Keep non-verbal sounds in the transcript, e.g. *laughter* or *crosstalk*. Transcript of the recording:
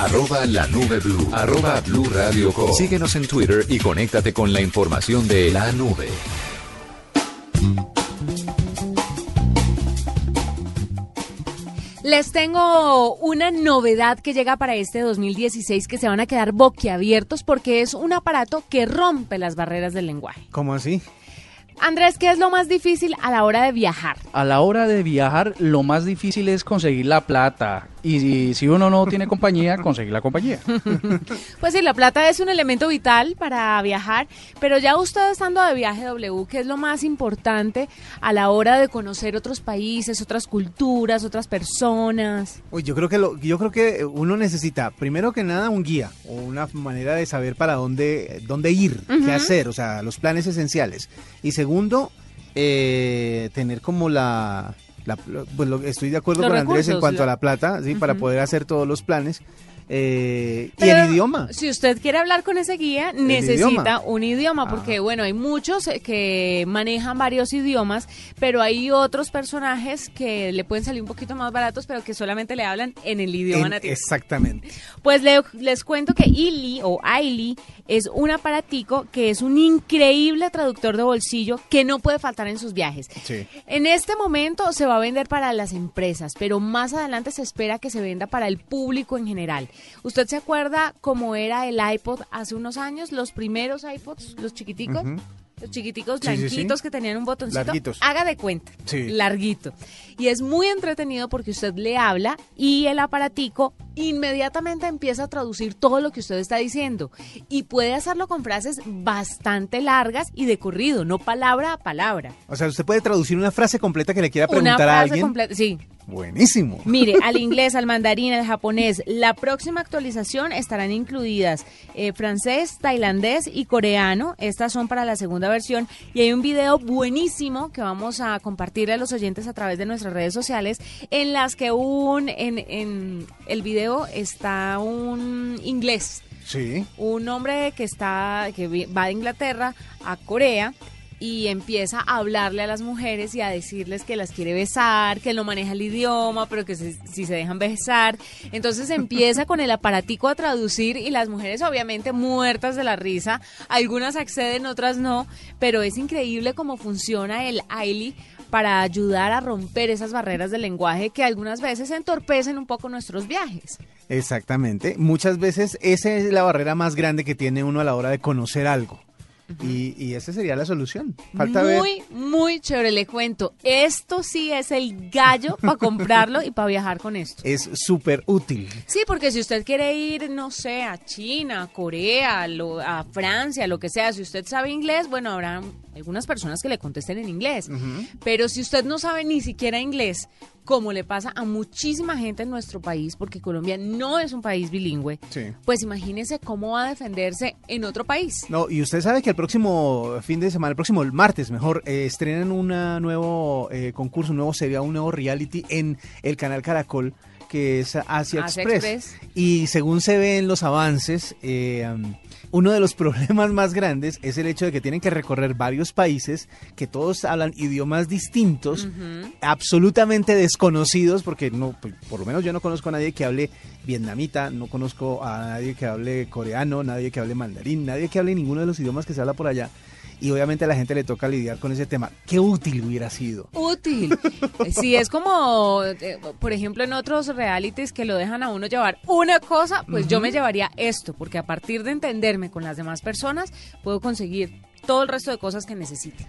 Arroba la nube blue. Arroba blue radio com. Síguenos en Twitter y conéctate con la información de la nube. Les tengo una novedad que llega para este 2016 que se van a quedar boquiabiertos porque es un aparato que rompe las barreras del lenguaje. ¿Cómo así? Andrés, ¿qué es lo más difícil a la hora de viajar? A la hora de viajar, lo más difícil es conseguir la plata. Y si, uno no tiene compañía, conseguir la compañía. *laughs* Pues sí, la plata es un elemento vital para viajar, pero ya usted estando de viaje W, ¿qué es lo más importante a la hora de conocer otros países, otras culturas, otras personas? Uy, yo creo que lo, yo creo que uno necesita primero que nada un guía o una manera de saber para dónde dónde ir, qué hacer, o sea, los planes esenciales. Y segundo, eh, tener como la pues estoy de acuerdo con Andrés en cuanto a la plata, sí, para poder hacer todos los planes. Eh, y el idioma. Si usted quiere hablar con ese guía, necesita un idioma, porque ah. bueno, hay muchos eh, que manejan varios idiomas, pero hay otros personajes que le pueden salir un poquito más baratos, pero que solamente le hablan en el idioma nativo. Exactamente. Pues les cuento que Ili o Aili es un aparatico que es un increíble traductor de bolsillo que no puede faltar en sus viajes. En este momento se va a vender para las empresas, pero más adelante se espera que se venda para el público en general. ¿Usted se acuerda cómo era el iPod hace unos años? Los primeros iPods, los chiquiticos. Los chiquiticos blanquitos que tenían un botoncito. Larguitos. Haga de cuenta. Larguito. Y es muy entretenido porque usted le habla y el aparatico inmediatamente empieza a traducir todo lo que usted está diciendo. Y puede hacerlo con frases bastante largas y de corrido, no palabra a palabra. O sea, usted puede traducir una frase completa que le quiera preguntar a alguien. Completa, sí. Buenísimo. Mire, al *laughs* inglés, al mandarín, al japonés. La próxima actualización estarán incluidas eh, francés, tailandés y coreano. Estas son para la segunda versión. Y hay un video buenísimo que vamos a compartir a los oyentes a través de nuestras redes sociales en las que un, en, en el video está un inglés. Sí. Un hombre que está, que va de Inglaterra a Corea y empieza a hablarle a las mujeres y a decirles que las quiere besar, que no maneja el idioma, pero que si se dejan besar. Entonces empieza con el aparatico a traducir y las mujeres obviamente muertas de la risa. Algunas acceden, otras no, pero es increíble cómo funciona el Ailey para ayudar a romper esas barreras del lenguaje que algunas veces entorpecen un poco nuestros viajes. Exactamente. Muchas veces esa es la barrera más grande que tiene uno a la hora de conocer algo y, esa sería la solución. Falta muy, muy chévere, le cuento. Esto sí es el gallo para *laughs* comprarlo y para viajar con esto. Es súper útil. Sí, porque si usted quiere ir, no sé, a China, a Corea, a Francia, lo que sea, si usted sabe inglés, bueno, habrá algunas personas que le contesten en inglés. Pero si usted no sabe ni siquiera inglés, como le pasa a muchísima gente en nuestro país, porque Colombia no es un país bilingüe, pues imagínese cómo va a defenderse en otro país. No, y usted sabe que el próximo fin de semana, el próximo martes mejor, eh, estrenan un nuevo eh, concurso, un nuevo serie, un nuevo reality en el canal Caracol que es Asia, Express. Y según se ve en los avances, eh, uno de los *laughs* problemas más grandes es el hecho de que tienen que recorrer varios países que todos hablan idiomas distintos, absolutamente desconocidos, porque no, pues, por lo menos yo no conozco a nadie que hable vietnamita, no conozco a nadie que hable coreano, nadie que hable mandarín, nadie que hable ninguno de los idiomas que se habla por allá y obviamente a la gente le toca lidiar con ese tema. ¿Qué útil hubiera sido? Útil. *laughs* Sí, es como, eh, por ejemplo, en otros realities que lo dejan a uno llevar una cosa, pues yo me llevaría esto, porque a partir de entenderme con las demás personas, puedo conseguir todo el resto de cosas que necesite.